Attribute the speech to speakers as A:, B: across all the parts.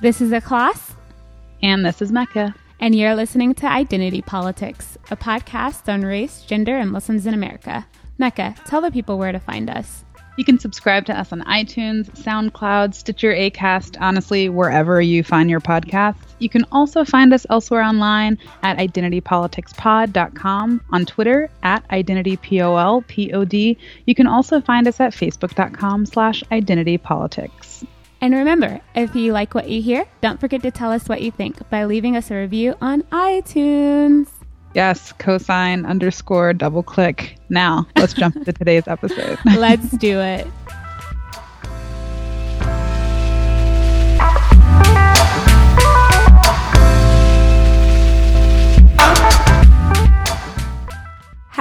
A: This is Ikhlas,
B: And this is Makkah.
A: and you're listening to Identity Politics, a podcast on race, gender, and Muslims in America. Makkah, tell the people where to find us.
B: You can subscribe to us on iTunes, SoundCloud, Stitcher, Acast, honestly, wherever you find your podcasts. You can also find us elsewhere online at identitypoliticspod.com, on Twitter at identitypolpod. You can also find us at facebook.com slash identitypolitics.
A: And remember, if you like what you hear, don't forget to tell us what you think by leaving us a review on iTunes.
B: Yes, cosine underscore double click. Now, let's jump to today's episode.
A: Let's do it.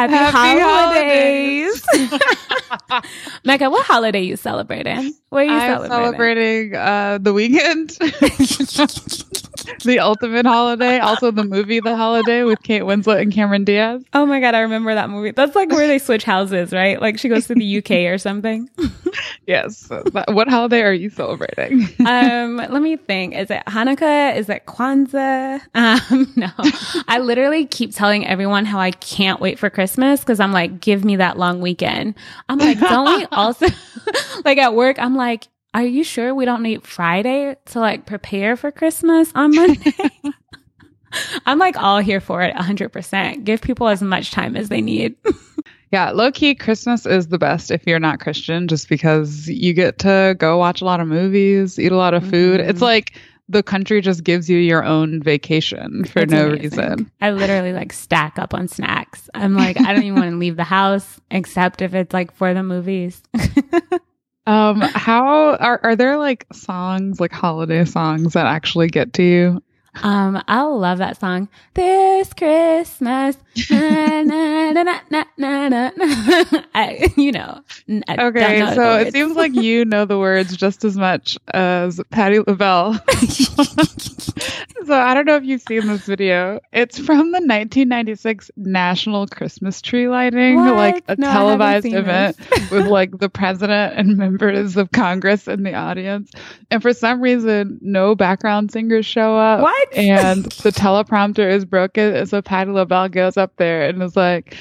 A: Happy,
B: Happy
A: holidays. Makkah, what holiday you celebrating? What are you
B: I'm
A: celebrating?
B: celebrating uh, the weekend, the ultimate holiday, also the movie The Holiday with Kate Winslet and Cameron Diaz.
A: Oh my god, I remember that movie. That's like where they switch houses, right? Like she goes to the UK or something.
B: Yes. What holiday are you celebrating?
A: um, let me think. Is it Hanukkah? Is it Kwanzaa? Um, no. I literally keep telling everyone how I can't wait for Christmas because I'm like, give me that long weekend. I'm like, don't we also like at work? I'm like, are you sure we don't need Friday to like prepare for Christmas on Monday? I'm like all here for it 100%. Give people as much time as they need.
B: yeah, low key, Christmas is the best if you're not Christian, just because you get to go watch a lot of movies, eat a lot of food.
A: Mhm.
B: It's like the country just gives you your own vacation for
A: It's
B: no
A: amazing.
B: reason.
A: I literally like stack up on snacks. I'm like, I don't even want to leave the house except if it's like for the movies.
B: Um, how are are there like songs, like holiday songs that actually get to you?
A: Um, I love that song. This Christmas, na, na, na, na, na, na, na. I, you know. I
B: Okay,
A: know
B: so it seems like you know the words just as much as Patti LaBelle. so I don't know if you've seen this video. It's from the 1996 National Christmas Tree Lighting,
A: What?
B: like a
A: No,
B: televised event with like the president and members of Congress in the audience. And for some reason, no background singers show up.
A: What?
B: And the teleprompter is broken. And so Patti LaBelle goes up there and is like,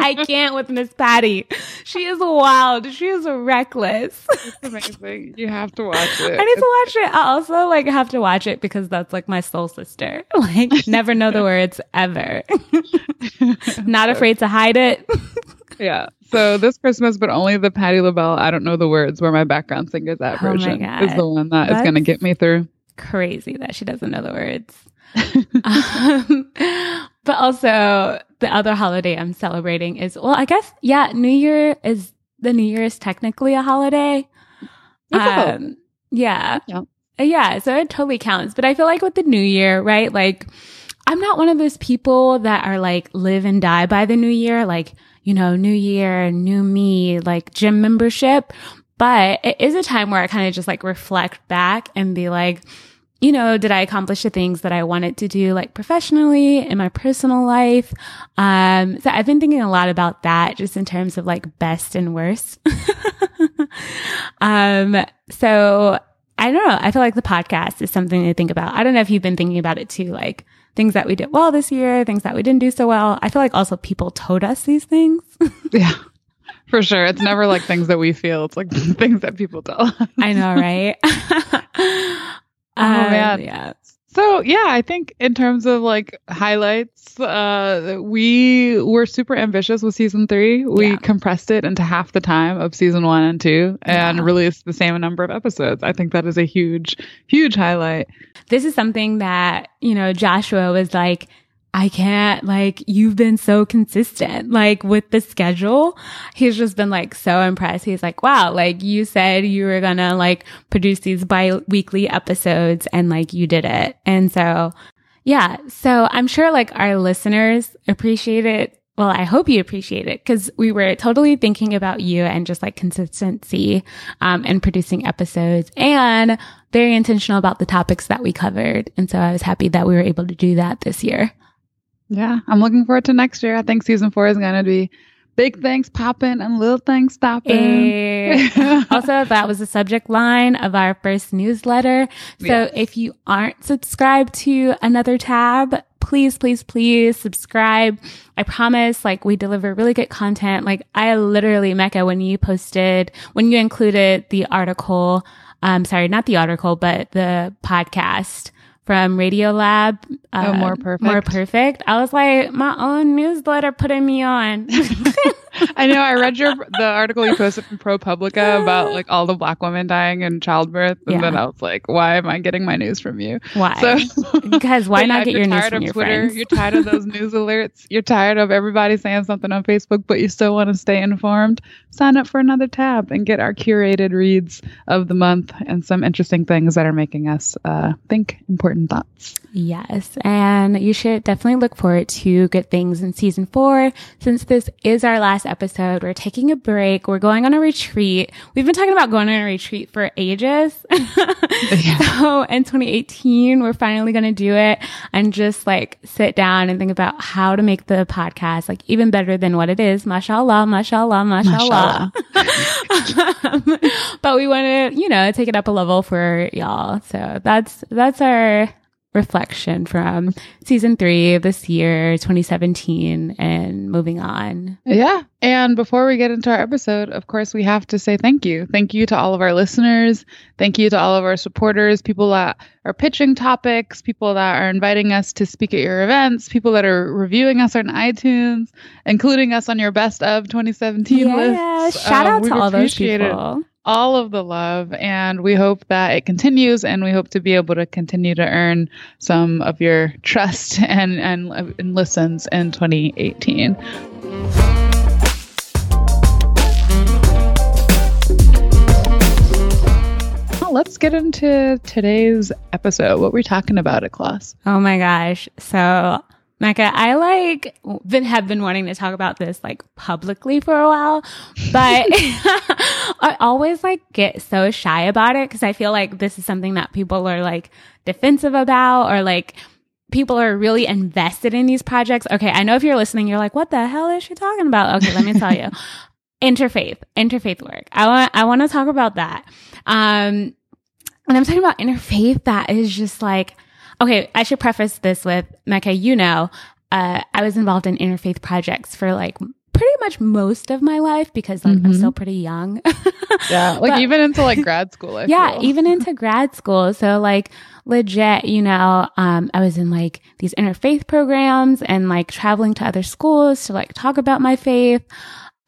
C: I
A: can't with Miss Patti. She is wild. She is reckless.
B: it's amazing. You have to watch it.
A: I need to watch it. I also like have to watch it because that's like my soul sister. Like never know the words ever. Not afraid to hide it.
B: Yeah. So this Christmas, but only the Patti LaBelle, I don't know the words where my background singers at
A: Oh
B: version is the one that is
A: That's-
B: going to get me through.
A: Crazy that she doesn't know the words. um, but also the other holiday I'm celebrating is well, I guess yeah, New Year is the New Year is technically a holiday. Um, yeah.
B: Yeah.
A: Yeah, so it totally counts. But I feel like with the new year, right? Like, I'm not one of those people that are like live and die by the new year. Like, you know, new year, new me, like gym membership. But it is a time where I kind of just like reflect back and be like, you know, did I accomplish the things that I wanted to do like professionally in my personal life? Um, so I've been thinking a lot about that just in terms of like best and worst. um, so I don't know. I feel like the podcast is something to think about. I don't know if you've been thinking about it too, like things that we did well this year, things that we didn't do so well. I feel like also people told us these things.
B: Yeah. For sure. It's never like things that we feel. It's like things that people tell. us.
A: I know, right? Oh
B: man.
A: yeah.
B: So yeah, I think in terms of like highlights, uh, we were super ambitious with season three. We
A: Yeah.
B: compressed it into half the time of season one and two, and
A: Yeah.
B: released the same number of episodes. I think that is a huge, huge highlight.
A: This is something that, you know, Joshua was like, I can't, like, you've been so consistent, like, with the schedule. He's just been, like, so impressed. He's like, wow, like, you said you were gonna, like, produce these bi-weekly episodes and, like, you did it. And so, yeah. So I'm sure, like, our listeners appreciate it. Well, I hope you appreciate it because we were totally thinking about you and just like consistency, um, and producing episodes and very intentional about the topics that we covered. And so I was happy that we were able to do that this year.
B: Yeah, I'm looking forward to next year. I think season four is going to be big things popping and little things stopping.
A: Eh. also, that was the subject line of our first newsletter. So
B: Yes.
A: if you aren't subscribed to another tab, please, please, please subscribe. I promise, like, we deliver really good content. Like, I literally, Makkah, when you posted, when you included the article, um, sorry, not the article, but the podcast from Radiolab.
B: Oh, More Perfect.
A: More perfect. I was like, my own newsletter putting me on.
B: I know. I read your the article you posted from ProPublica about like all the black women dying in childbirth, and
A: Yeah.
B: then I was like, "Why am I getting my news from you?"
A: Why?
B: So,
A: Because why not
B: yeah,
A: get your news from your
B: Twitter,
A: friends?
B: You're tired of those news alerts. You're tired of everybody saying something on Facebook, but you still want to stay informed. Sign up for another tab and get our curated reads of the month and some interesting things that are making us uh, think important thoughts.
A: Yes. And you should definitely look forward to good things in season four. Since this is our last episode, we're taking a break. We're going on a retreat. We've been talking about going on a retreat for ages. So in 2018, we're finally going to do it and just like sit down and think about how to make the podcast like even better than what it is. Mashallah, mashallah, mashallah. Um, but we want to, you know, take it up a level for y'all. So that's, that's our reflection from season three of this year, 2017 and moving on.
B: Yeah. And before we get into our episode, of course, we have to say thank you. Thank you to all of our listeners. Thank you to all of our supporters, people that are pitching topics, people that are inviting us to speak at your events, people that are reviewing us on iTunes, including us on your best of 2017
A: Yeah.
B: lists.
A: Shout
B: Um,
A: out to all those
B: appreciate it. All of the love and we hope that it continues and we hope to be able to continue to earn some of your trust and and, and listens in 2018 let's get into today's episode. What we're talking about at class
A: Oh my gosh. So, Makkah, I like been, have been wanting to talk about this like publicly for a while, but I always like get so shy about it because I feel like this is something that people are like defensive about or like people are really invested in these projects. Okay. I know if you're listening, you're like, what the hell is she talking about? Okay. Let me tell you. Interfaith, interfaith work. I want, I want to talk about that. Um, and I'm talking about interfaith that is just like, okay, I should preface this with Makkah, you know, uh, I was involved in interfaith projects for like pretty much most of my life because like I'm
B: Mhm.
A: still pretty young.
B: yeah like
A: But-
B: even into like grad school I
A: yeah,
B: feel.
A: even into grad school. So like legit, you know, um, I was in like these interfaith programs and like traveling to other schools to like talk about my faith.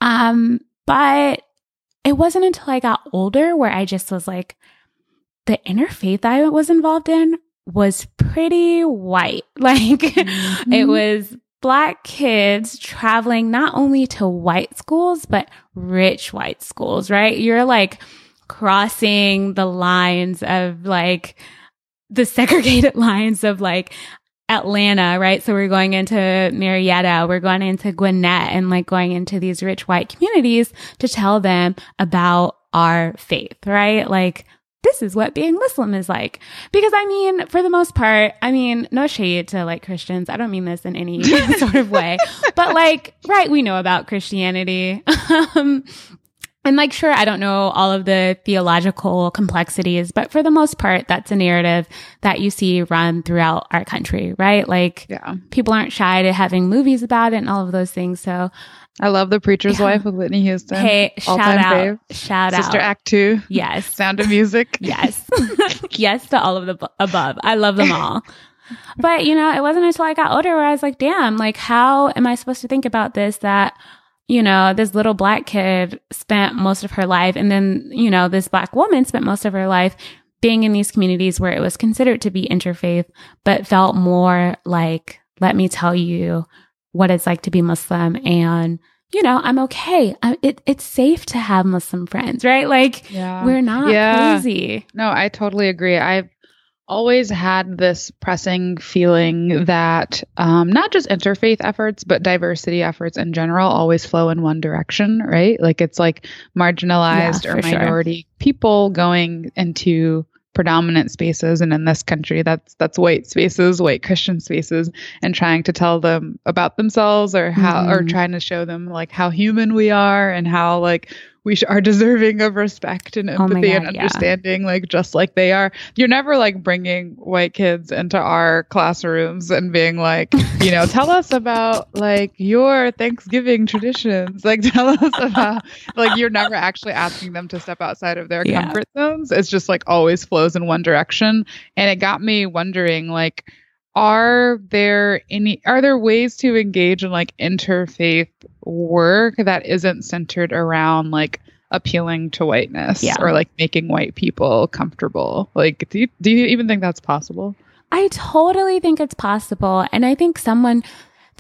A: Um, but it wasn't until I got older where I just was like, the interfaith I was involved in was pretty white. Like it
B: Mhm.
A: was black kids traveling not only to white schools, but rich white schools, right? You're like crossing the lines of like the segregated lines of like Atlanta, right? So we're going into Marietta, we're going into Gwinnett and like going into these rich white communities to tell them about our faith, right? Like this is what being Muslim is like. Because I mean, for the most part, I mean, no shade to like Christians. I don't mean this in any sort of way, but like, right, we know about Christianity. um, and like, sure, I don't know all of the theological complexities, but for the most part, that's a narrative that you see run throughout our country, right? Like,
B: yeah
A: people aren't shy to having movies about it and all of those things. So,
B: I love the preacher's
A: Yeah.
B: wife with Whitney Houston
A: hey, shout out,
B: fave.
A: shout
B: Sister
A: out.
B: Sister Act 2
A: Yes.
B: Sound of Music
A: Yes. yes to all of the above. I love them all. But, you know, it wasn't until I got older where I was like, damn, like, how am I supposed to think about this that, you know, this little black kid spent most of her life and then, you know, this black woman spent most of her life being in these communities where it was considered to be interfaith, but felt more like let me tell you what it's like to be Muslim and you know, I'm okay. I, it, it's safe to have Muslim friends, right? Like,
B: Yeah.
A: we're not
B: Yeah.
A: crazy.
B: No, I totally agree. I've always had this pressing feeling that um, not just interfaith efforts, but diversity efforts in general always flow in one direction, right? Like it's like marginalized
A: Yeah,
B: or
A: for sure.
B: minority people going into predominant spaces and in this country that's that's white spaces white christian spaces and trying to tell them about themselves or how or
A: Mhm.
B: trying to show them like how human we are and how like we are deserving of respect and
A: Oh
B: empathy and
A: God, yeah.
B: understanding like just like they are you're never like bringing white kids into our classrooms and being like you know tell us about like your thanksgiving traditions like tell us about like you're never actually asking them to step outside of their
A: Yeah.
B: comfort zones it's just like always flows in one direction and it got me wondering like are there any are there ways to engage in like interfaith work that isn't centered around like appealing to whiteness
A: Yeah.
B: or like making white people comfortable like do you do you even think that's possible
A: I totally think it's possible. And I think someone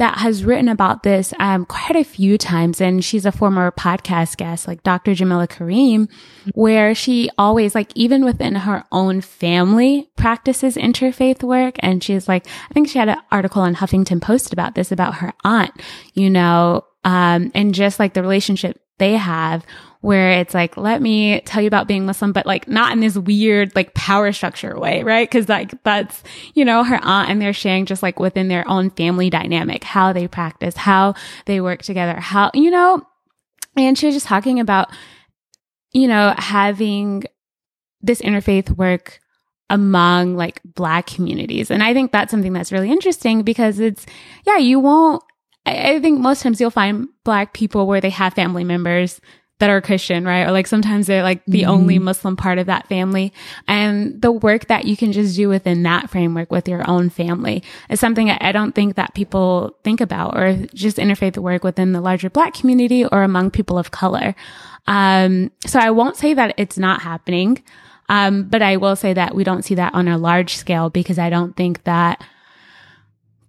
A: that has written about this um, quite a few times, and she's a former podcast guest, like Dr. Jamillah Karim, where she always, like, even within her own family, practices interfaith work. And she's like, I think she had an article on Huffington Post about this, about her aunt, you know, um, and just like the relationship they have where it's like, let me tell you about being Muslim, but like not in this weird, like power structure way, right? Cause like that's, you know, her aunt and they're sharing just like within their own family dynamic, how they practice, how they work together, how, you know, and she was just talking about, you know, having this interfaith work among like black communities. And I think that's something that's really interesting because it's, yeah, you won't, I, I think most times you'll find black people where they have family members that are Christian, right? Or like sometimes they're like the only Muslim part of that family. And the work that you can just do within that framework with your own family is something I I don't think that people think about or just interfaith work within the larger black community or among people of color. Um, so I won't say that it's not happening. Um, but I will say that we don't see that on a large scale because I don't think that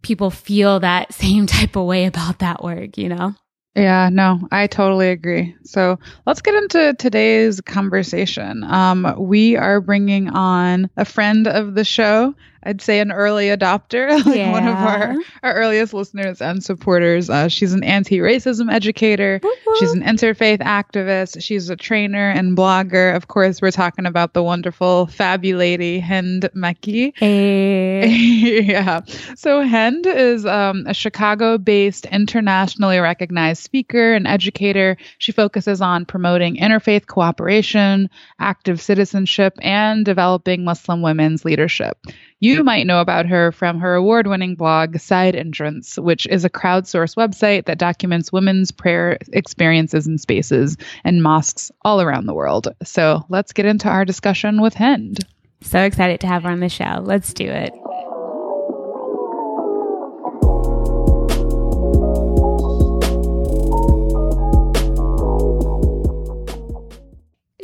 A: people feel that same type of way about that work, you know?
B: Yeah, no, I totally agree. So let's get into today's conversation. Um, we are bringing on a friend of the show. I'd say an early adopter, like one of our, our earliest listeners and supporters. Uh, she's an anti racism educator.
A: Whoop.
B: She's an interfaith activist. She's a trainer and blogger. Of course, we're talking about the wonderful fabulady Hind Makki.
A: Eh,
B: yeah. So Hind is um, a Chicago based, internationally recognized speaker and educator. She focuses on promoting interfaith cooperation, active citizenship, and developing Muslim women's leadership. You might know about her from her award winning blog, Side Entrance, which is a crowdsourced website that documents women's prayer experiences in spaces and mosques all around the world. So let's get into our discussion with Hind.
A: so excited to have her on the show. Let's do it.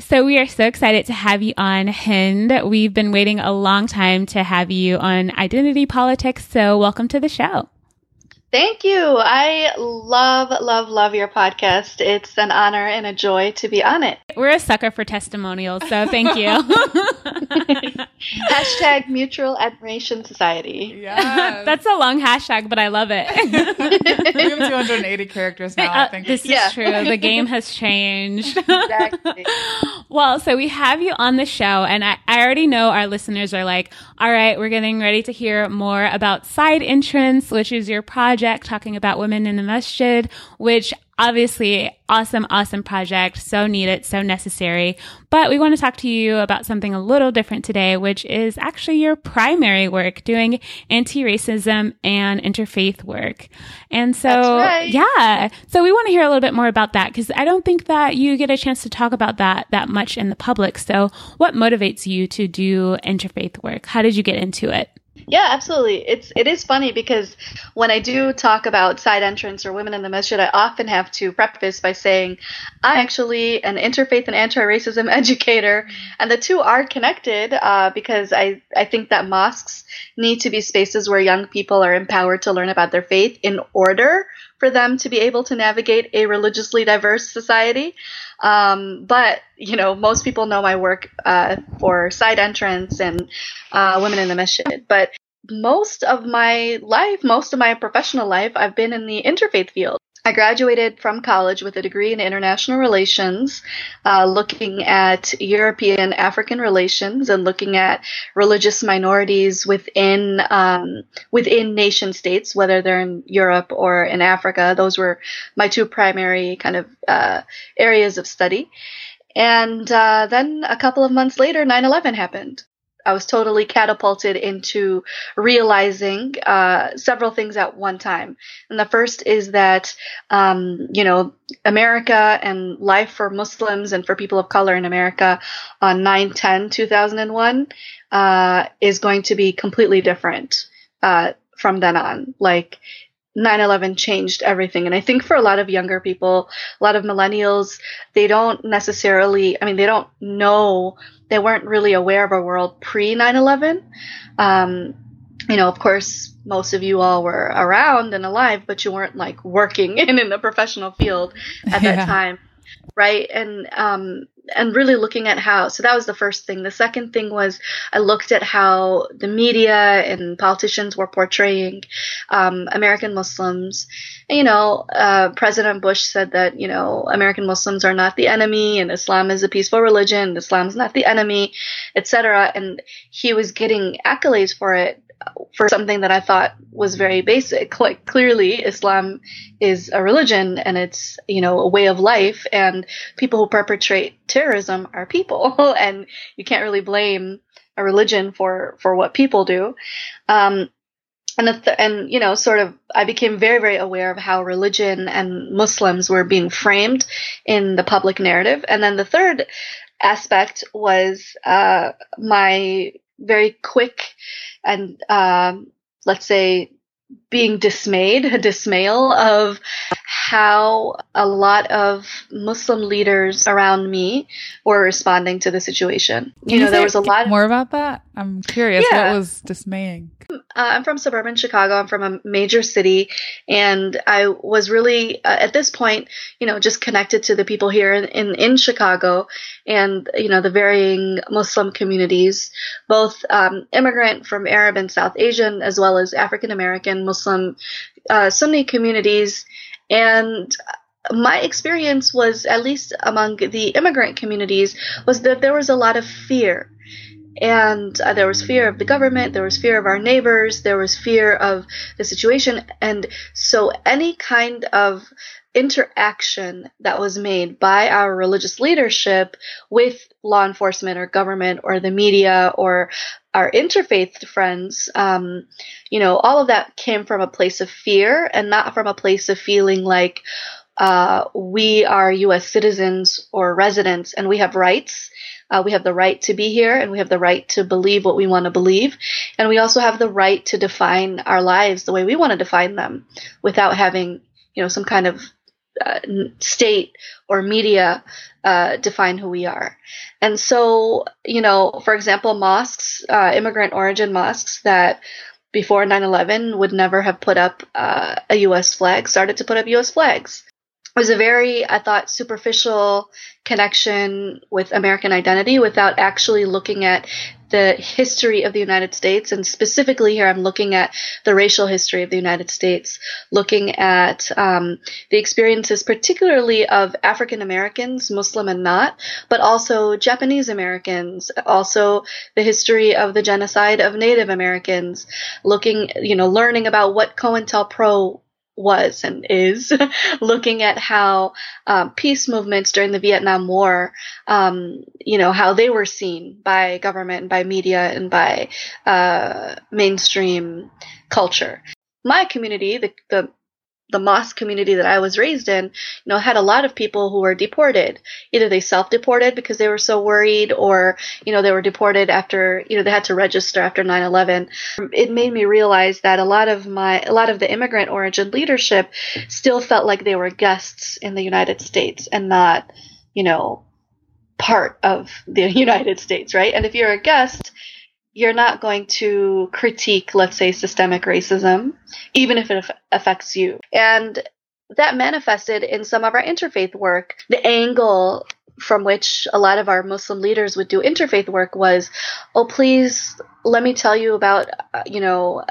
A: So we are so excited to have you on, Hind. We've been waiting a long time to have you on Identity Politics. So welcome to the show.
D: Thank you. I love, love, love your podcast. It's an honor and a joy to be on it.
A: We're a sucker for testimonials, so thank you.
D: Hashtag Mutual Admiration Society.
B: Yeah.
A: That's a long hashtag, but I love it.
B: we have 280 characters now, I
A: Uh,
B: think.
A: this
D: Yeah.
A: is true. The game has changed.
D: Exactly.
A: well, so we have you on the show, and I, I already know our listeners are like, all right, we're getting ready to hear more about Side Entrance, which is your project talking about women in the masjid, which obviously awesome, awesome project. So needed, so necessary. But we want to talk to you about something a little different today, which is actually your primary work doing anti-racism and interfaith work. And so,
D: right.
A: yeah. So we want to hear a little bit more about that because I don't think that you get a chance to talk about that that much in the public. So what motivates you to do interfaith work? How did you get into it?
D: Yeah, absolutely. It's it is funny because when I do talk about side entrance or women in the masjid, I often have to preface by saying I'm actually an interfaith and anti-racism educator, and the two are connected uh, because I I think that mosques need to be spaces where young people are empowered to learn about their faith in order for them to be able to navigate a religiously diverse society. Um, but you know, most people know my work uh, for side entrance and uh, women in the masjid. But most of my life, most of my professional life, I've been in the interfaith field. I graduated from college with a degree in international relations, uh, looking at European African relations and looking at religious minorities within um, within nation states, whether they're in Europe or in Africa. Those were my two primary kind of uh, areas of study. And uh, then a couple of months later, 9 11 happened. I was totally catapulted into realizing uh, several things at one time. And the first is that, um, you know, America and life for Muslims and for people of color in America on 9 10 2001 uh, is going to be completely different uh, from then on. Like, 9-11 changed everything and i think for a lot of younger people a lot of millennials they don't necessarily i mean they don't know they weren't really aware of a world pre 9-11 um, you know of course most of you all were around and alive but you weren't like working in in the professional field at
A: Yeah.
D: that time right and um and really looking at how so that was the first thing. The second thing was i looked at how the media and politicians were portraying um, american muslims. You know uh, president bush said that you know american muslims are not the enemy and islam is a peaceful religion and islam's not the enemy etc and he was getting accolades for it for something that I thought was very basic. Like clearly Islam is a religion and it's, you know, a way of life and people who perpetrate terrorism are people and you can't really blame a religion for, for what people do. Um, and, th- and you know, sort of, I became very, very aware of how religion and Muslims were being framed in the public narrative. And then the third aspect was uh, my very quick and um, let's say being dismayed, a dismayal of how a lot of Muslim leaders around me were responding to the situation.
B: Can
D: You know, there was a lot.
B: more about that. I'm curious.
D: Yeah.
B: What was dismaying?
D: Uh, I'm from suburban Chicago. I'm from a major city, and I was really uh, at this point, you know, just connected to the people here in, in in Chicago, and you know the varying Muslim communities, both um, immigrant from Arab and South Asian, as well as African American Muslim uh, Sunni communities, and my experience was at least among the immigrant communities was that there was a lot of fear. And uh, there was fear of the government there was fear of our neighbors there was fear of the situation. And so any kind of interaction that was made by our religious leadership with law enforcement or government or the media or our interfaith friends um, you know all of that came from a place of fear and not from a place of feeling like uh, we are us citizens or residents and we have rights uh, we have the right to be here and we have the right to believe what we want to believe. And we also have the right to define our lives the way we want to define them without having, you know, some kind of uh, state or media uh, define who we are. And so, you know, for example, mosques, uh, immigrant origin mosques that before 9 11 would never have put up uh, a US flag started to put up US flags. It was a very, I thought, superficial connection with American identity without actually looking at the history of the United States. And specifically here, I'm looking at the racial history of the United States, looking at um, the experiences, particularly of African Americans, Muslim and not, but also Japanese Americans, also the history of the genocide of Native Americans, looking, you know, learning about what COINTELPRO was and is looking at how um, peace movements during the Vietnam War, um, you know, how they were seen by government and by media and by uh, mainstream culture. My community, the, the the mosque community that I was raised in, you know, had a lot of people who were deported. Either they self-deported because they were so worried or, you know, they were deported after, you know, they had to register after 9/11. It made me realize that a lot of my a lot of the immigrant origin leadership still felt like they were guests in the United States and not, you know, part of the United States, right? And if you're a guest, you're not going to critique, let's say, systemic racism, even if it affects you. And that manifested in some of our interfaith work. The angle from which a lot of our Muslim leaders would do interfaith work was, oh, please let me tell you about, uh, you know,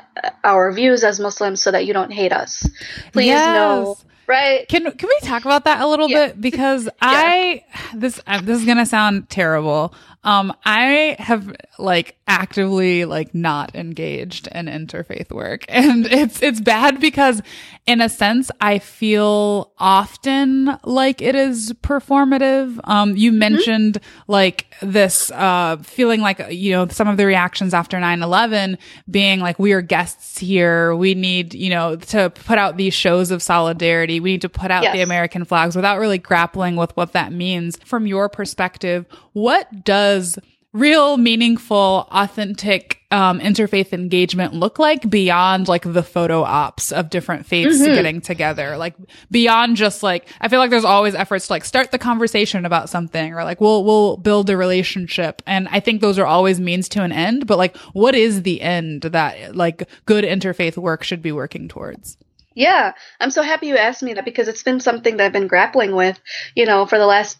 D: our views as Muslims so that you don't hate us. Please yes. know right
B: can can we talk about that a little yeah. bit because yeah. i this uh, this is gonna sound terrible um, I have like actively like not engaged in interfaith work. And it's, it's bad because in a sense, I feel often like it is performative. Um, you mm-hmm. mentioned mm-hmm. like this, uh, feeling like, you know, some of the reactions after 9-11 being like, we are guests here. We need, you know, to put out these shows of solidarity. We need to put out yes. the American flags without really grappling with what that means. From your perspective, what does real meaningful authentic um, interfaith engagement look like beyond like the photo ops of different faiths mm-hmm. getting together. Like beyond just like i feel like there's always efforts to like start the conversation about something or like we'll we'll build a relationship. And i think those are always means to an end but like what is the end that like good interfaith work should be working towards?
D: Yeah, I'm so happy you asked me that because it's been something that I've been grappling with, you know, for the last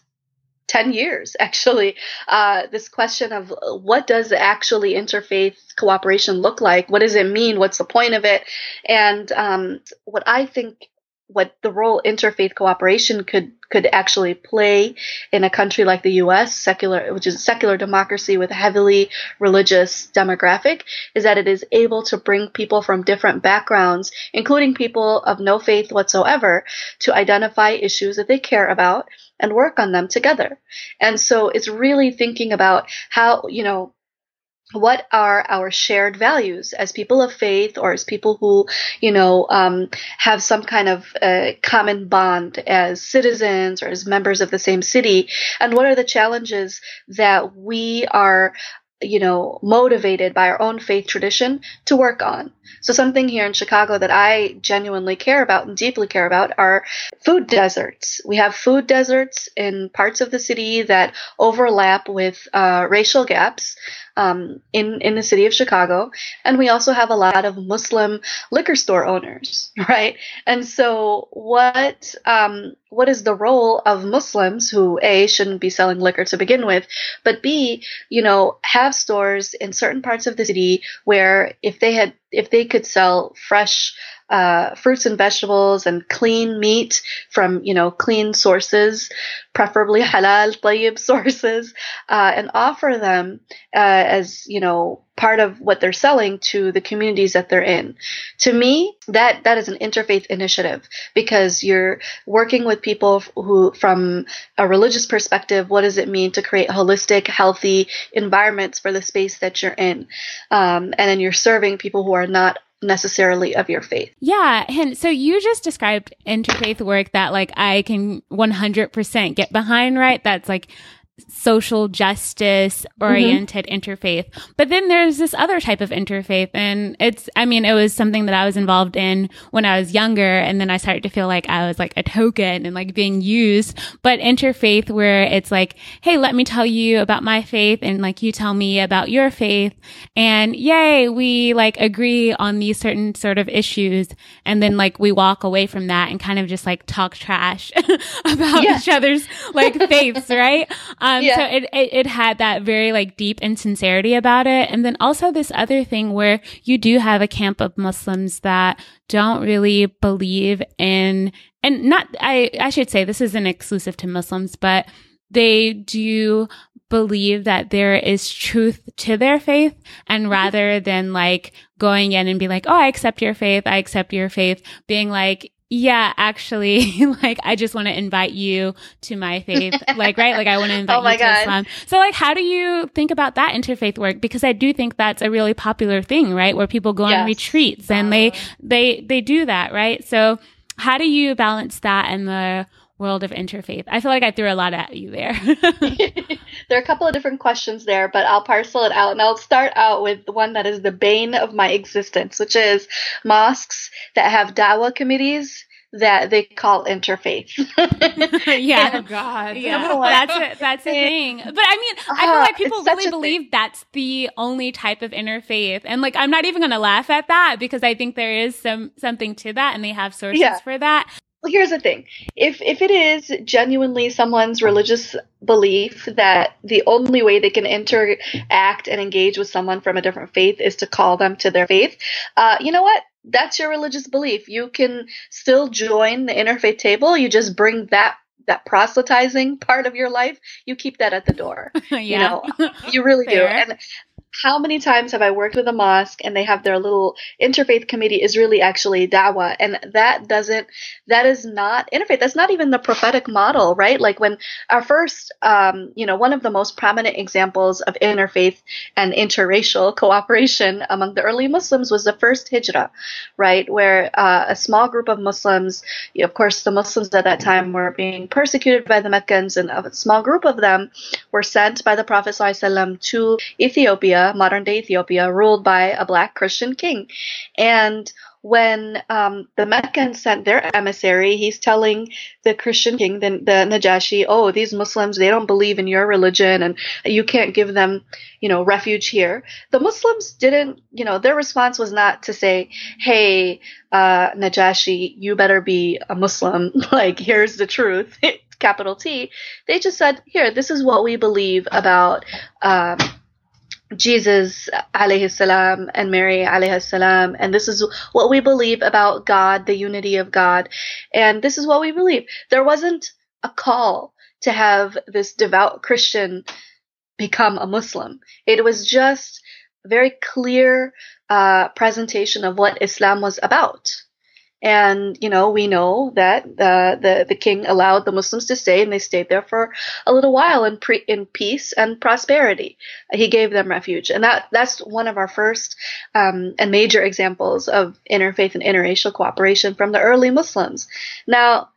D: 10 years actually. Uh, this question of what does actually interfaith cooperation look like? What does it mean? What's the point of it? And um, what i think what the role interfaith cooperation could could actually play in a country like the US secular which is a secular democracy with a heavily religious demographic is that it is able to bring people from different backgrounds including people of no faith whatsoever to identify issues that they care about and work on them together. And so it's really thinking about how, you know, what are our shared values as people of faith or as people who you know um, have some kind of uh, common bond as citizens or as members of the same city and what are the challenges that we are you know, motivated by our own faith tradition to work on. So something here in Chicago that I genuinely care about and deeply care about are food deserts. We have food deserts in parts of the city that overlap with uh, racial gaps um, in in the city of Chicago, and we also have a lot of Muslim liquor store owners, right? And so, what um, what is the role of Muslims who a shouldn't be selling liquor to begin with, but b you know have stores in certain parts of the city where if they had if they could sell fresh uh, fruits and vegetables and clean meat from you know clean sources, preferably halal tayyib sources, uh, and offer them uh, as you know part of what they're selling to the communities that they're in. To me, that that is an interfaith initiative because you're working with people who, from a religious perspective, what does it mean to create holistic, healthy environments for the space that you're in, um, and then you're serving people who are not necessarily of your faith.
A: Yeah. And so you just described interfaith work that like I can 100% get behind, right? That's like social justice oriented mm-hmm. interfaith. But then there's this other type of interfaith. And it's, I mean, it was something that I was involved in when I was younger. And then I started to feel like I was like a token and like being used. But interfaith where it's like, Hey, let me tell you about my faith and like you tell me about your faith. And yay, we like agree on these certain sort of issues. And then like we walk away from that and kind of just like talk trash about yeah. each other's like faiths, right? Um, yeah. so it, it, it had that very like deep insincerity about it. And then also this other thing where you do have a camp of Muslims that don't really believe in, and not, I, I should say this isn't exclusive to Muslims, but they do believe that there is truth to their faith and mm-hmm. rather than like going in and be like, Oh, I accept your faith. I accept your faith being like, yeah, actually, like I just want to invite you to my faith. like, right? Like I want to oh invite oh you God. to Islam. So like how do you think about that interfaith work? Because I do think that's a really popular thing, right? Where people go yes. on retreats and they they they do that, right? So how do you balance that and the world of interfaith? I feel like I threw a lot at you there.
D: there are a couple of different questions there, but I'll parcel it out and I'll start out with the one that is the bane of my existence, which is mosques that have dawah committees that they call interfaith.
A: yeah.
B: Oh God.
A: Yeah, that's a, that's a thing. But I mean, I feel
D: Uh,
A: like people really believe
D: thing.
A: that's the only type of interfaith, and like I'm not even going to laugh at that because I think there is some something to that, and they have sources
D: Yeah.
A: for that.
D: Well, here's the thing. If if it is genuinely someone's religious belief that the only way they can interact and engage with someone from a different faith is to call them to their faith, uh, you know what? That's your religious belief. You can still join the interfaith table. You just bring that that proselytizing part of your life. You keep that at the door.
A: yeah,
D: You know, you really do. And how many times have I worked with a mosque and they have their little interfaith committee is really actually dawah. And that doesn't that is not interfaith. That's not even the prophetic model right? Like when our first um, you know one of the most prominent examples of interfaith and interracial cooperation among the early muslims was the first hijrah right? Where uh, a small group of muslims of course the muslims at that time were being persecuted by the meccans and a small group of them were sent by the prophet ﷺ to ethiopia modern day ethiopia ruled by a black christian king and when um, the Meccans sent their emissary, he's telling the Christian king, the, the Najashi, oh, these Muslims, they don't believe in your religion and you can't give them, you know, refuge here. The Muslims didn't, you know, their response was not to say, hey, uh, Najashi, you better be a Muslim. like, here's the truth, capital T. They just said, here, this is what we believe about, um, Jesus alayhi salam and Mary alayhi salam and this is what we believe about God, the unity of God. And this is what we believe. There wasn't a call to have this devout Christian become a Muslim. It was just very clear uh, presentation of what Islam was about. And you know, we know that uh, the the king allowed the Muslims to stay, and they stayed there for a little while in pre- in peace and prosperity. He gave them refuge, and that that's one of our first um, and major examples of interfaith and interracial cooperation from the early Muslims. Now,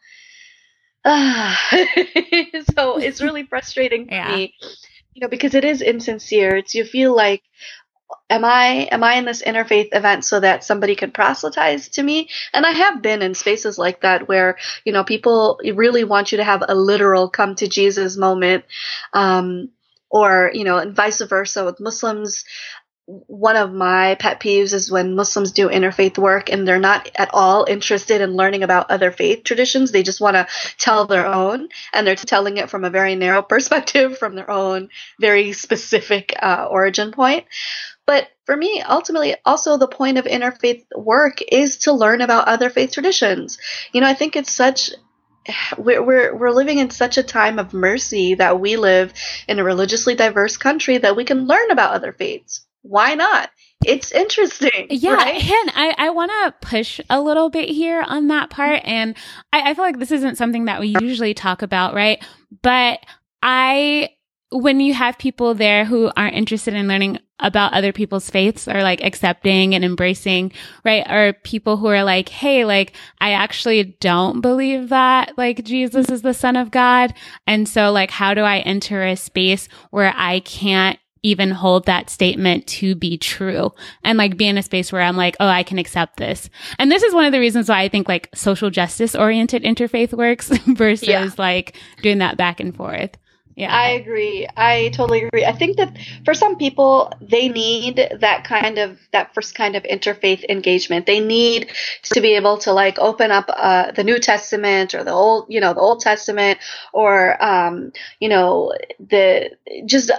D: uh, so it's really frustrating for
A: Yeah.
D: me, you know, because it is insincere. It's you feel like am I am I in this interfaith event so that somebody can proselytize to me? And I have been in spaces like that where you know people really want you to have a literal come to Jesus moment, um, or you know, and vice versa with Muslims. One of my pet peeves is when Muslims do interfaith work and they're not at all interested in learning about other faith traditions. They just want to tell their own, and they're telling it from a very narrow perspective, from their own very specific uh, origin point. But for me, ultimately, also the point of interfaith work is to learn about other faith traditions. You know, I think it's such we're, we're we're living in such a time of mercy that we live in a religiously diverse country that we can learn about other faiths. Why not? It's interesting.
A: Yeah,
D: right?
A: Hind, I, I want to push a little bit here on that part. And I, I feel like this isn't something that we usually talk about, right? But I, when you have people there who aren't interested in learning about other people's faiths or like accepting and embracing, right? Or people who are like, Hey, like, I actually don't believe that like Jesus is the son of God. And so like, how do I enter a space where I can't even hold that statement to be true and like be in a space where I'm like, oh, I can accept this. And this is one of the reasons why I think like social justice oriented interfaith works versus
D: Yeah.
A: like doing that back and forth. Yeah.
D: I agree. I totally agree. I think that for some people, they need that kind of that first kind of interfaith engagement. They need to be able to like open up uh, the New Testament or the old, you know, the Old Testament or um, you know, the just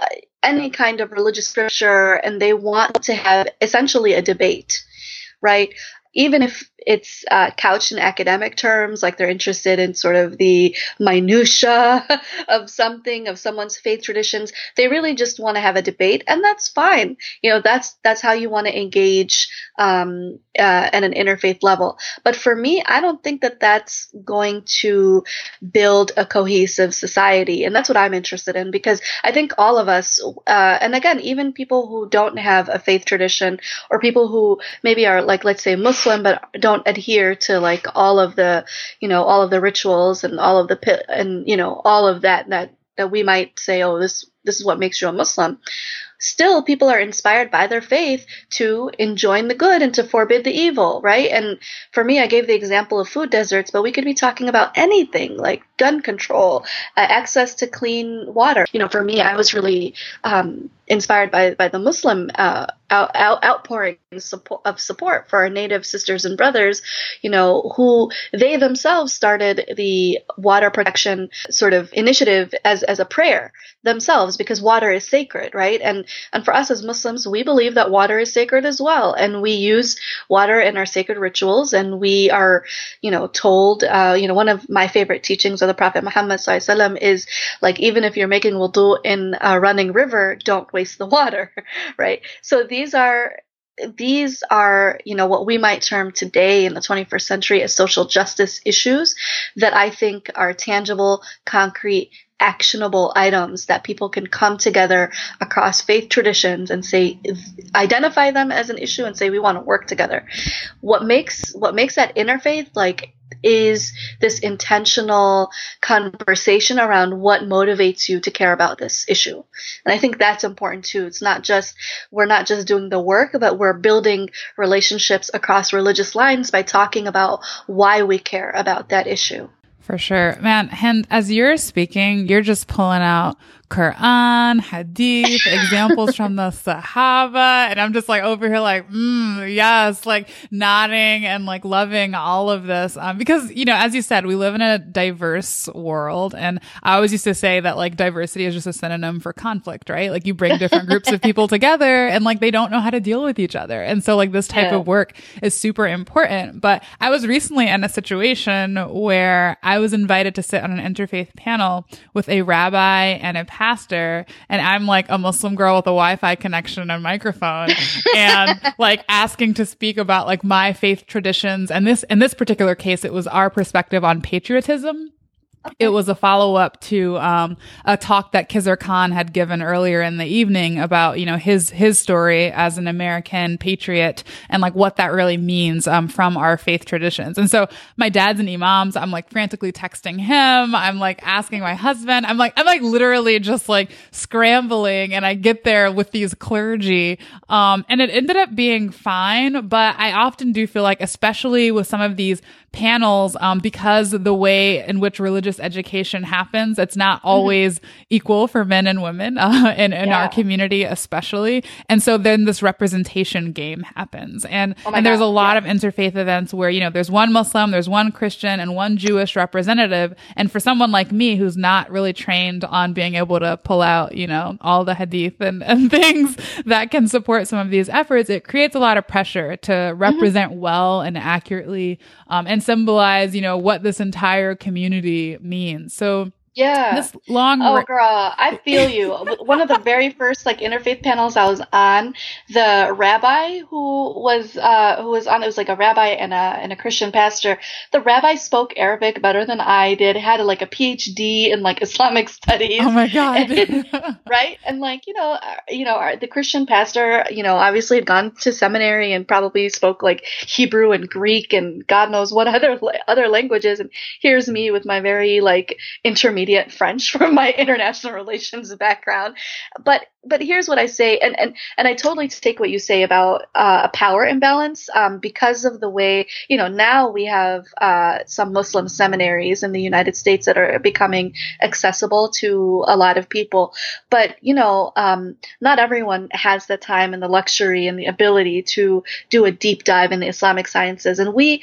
D: any kind of religious scripture, and they want to have essentially a debate, right? Even if it's uh, couched in academic terms, like they're interested in sort of the minutia of something, of someone's faith traditions. They really just want to have a debate, and that's fine. You know, that's that's how you want to engage um, uh, at an interfaith level. But for me, I don't think that that's going to build a cohesive society, and that's what I'm interested in because I think all of us, uh, and again, even people who don't have a faith tradition or people who maybe are like, let's say, Muslim but don't don't adhere to like all of the you know all of the rituals and all of the and you know all of that that that we might say oh this this is what makes you a muslim still people are inspired by their faith to enjoin the good and to forbid the evil, right? And for me, I gave the example of food deserts, but we could be talking about anything like gun control, uh, access to clean water. You know, for me, I was really um, inspired by by the Muslim uh, out, out, outpouring of support for our native sisters and brothers, you know, who they themselves started the water protection sort of initiative as as a prayer themselves because water is sacred, right? And and for us as Muslims, we believe that water is sacred as well, and we use water in our sacred rituals, and we are, you know, told, uh, you know, one of my favorite teachings of the Prophet Muhammad is like even if you're making wudu in a running river, don't waste the water, right? So these are these are, you know, what we might term today in the 21st century as social justice issues that I think are tangible, concrete, actionable items that people can come together across faith traditions and say identify them as an issue and say we want to work together what makes what makes that interfaith like is this intentional conversation around what motivates you to care about this issue. And I think that's important too. It's not just, we're not just doing the work, but we're building relationships across religious lines by talking about why we care about that issue.
B: For sure. Man, and as you're speaking, you're just pulling out Quran, Hadith, examples from the Sahaba. And I'm just like over here like, mm, yes, like nodding and like loving all of this. Um, because, you know, as you said, we live in a diverse world. And I always used to say that like diversity is just a synonym for conflict, right? Like you bring different groups of people together and like they don't know how to deal with each other. And so like this type yeah. of work is super important. But I was recently in a situation where I was invited to sit on an interfaith panel with a rabbi and a pastor and I'm like a Muslim girl with a Wi-Fi connection and microphone and like asking to speak about like my faith traditions. And this, in this particular case, it was our perspective on patriotism. Okay. It was a follow up to um, a talk that Khizr Khan had given earlier in the evening about you know his his story as an American patriot and like what that really means um, from our faith traditions. And so my dad's an imams. I'm like frantically texting him. I'm like asking my husband. I'm like I'm like literally just like scrambling. And I get there with these clergy, um, and it ended up being fine. But I often do feel like, especially with some of these panels um, because the way in which religious education happens it's not mm-hmm. always mm-hmm. equal for men and women uh, in, in yeah. our community especially and so then this representation game happens and oh and there's a lot yeah. of interfaith events where you know there's one muslim there's one christian and one jewish representative and for someone like me who's not really trained on being able to pull out you know all the hadith and, and things that can support some of these efforts it creates a lot of pressure to mm-hmm. represent mm-hmm. well and accurately um, and symbolize, you know, what this entire community means. So
D: yeah.
B: This long.
D: Oh, girl, I feel you. One of the very first like interfaith panels I was on, the rabbi who was uh who was on it was like a rabbi and a and a Christian pastor. The rabbi spoke Arabic better than I did. Had like a PhD in like Islamic studies.
B: Oh my god!
D: And, right, and like you know, uh, you know, the Christian pastor, you know, obviously had gone to seminary and probably spoke like Hebrew and Greek and God knows what other other languages. And here's me with my very like intermediate intermediate French from my international relations background. But but here's what I say, and and and I totally take what you say about uh, a power imbalance um, because of the way you know now we have uh, some Muslim seminaries in the United States that are becoming accessible to a lot of people, but you know um, not everyone has the time and the luxury and the ability to do a deep dive in the Islamic sciences, and we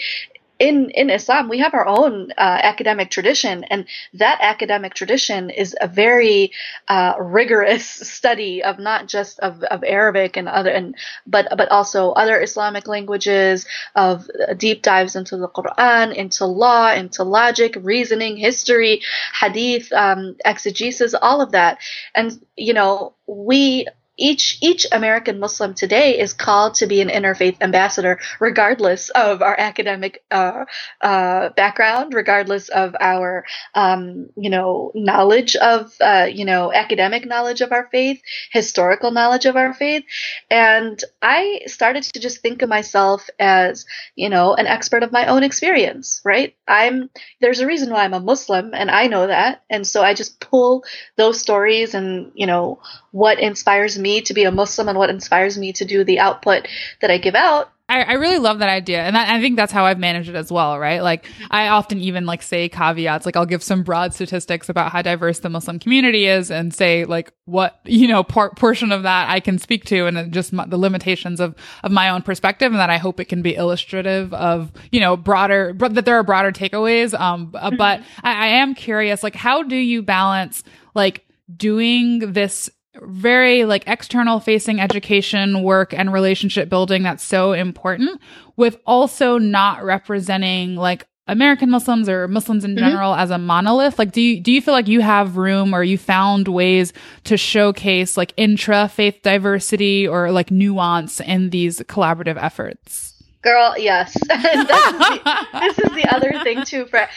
D: in in Islam, we have our own uh, academic tradition, and that academic tradition is a very uh, rigorous study of not just of, of Arabic and other and but but also other Islamic languages, of deep dives into the Quran, into law, into logic, reasoning, history, hadith, um, exegesis, all of that, and you know we each each American Muslim today is called to be an interfaith ambassador, regardless of our academic uh, uh, background, regardless of our um, you know knowledge of uh, you know academic knowledge of our faith, historical knowledge of our faith, and I started to just think of myself as you know an expert of my own experience. Right? I'm there's a reason why I'm a Muslim, and I know that, and so I just pull those stories and you know what inspires me to be a Muslim and what inspires me to do the output that I give out.
B: I, I really love that idea. And that, I think that's how I've managed it as well, right? Like I often even like say caveats, like I'll give some broad statistics about how diverse the Muslim community is and say like what, you know, part, portion of that I can speak to and just the limitations of, of my own perspective. And that I hope it can be illustrative of, you know, broader, that there are broader takeaways. Um, mm-hmm. but I, I am curious, like how do you balance like doing this very like external facing education work and relationship building that's so important with also not representing like American Muslims or Muslims in mm-hmm. general mm-hmm. as a monolith? Like, do you, do you feel like you have room or you found ways to showcase like intra faith diversity or like nuance in these collaborative efforts?
D: Girl, yes. this, is the, this is the other thing too. For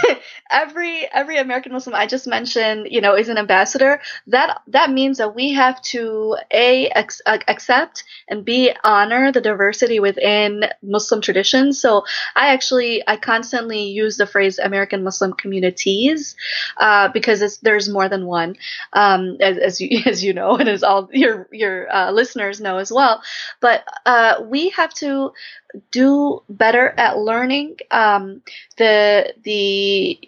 D: every every American Muslim I just mentioned, you know, is an ambassador. That that means that we have to a ex, accept and b honor the diversity within Muslim traditions. So I actually I constantly use the phrase American Muslim communities uh, because there's more than one, um, as, as you as you know, and as all your your uh, listeners know as well. But uh, we have to do better at learning um, the the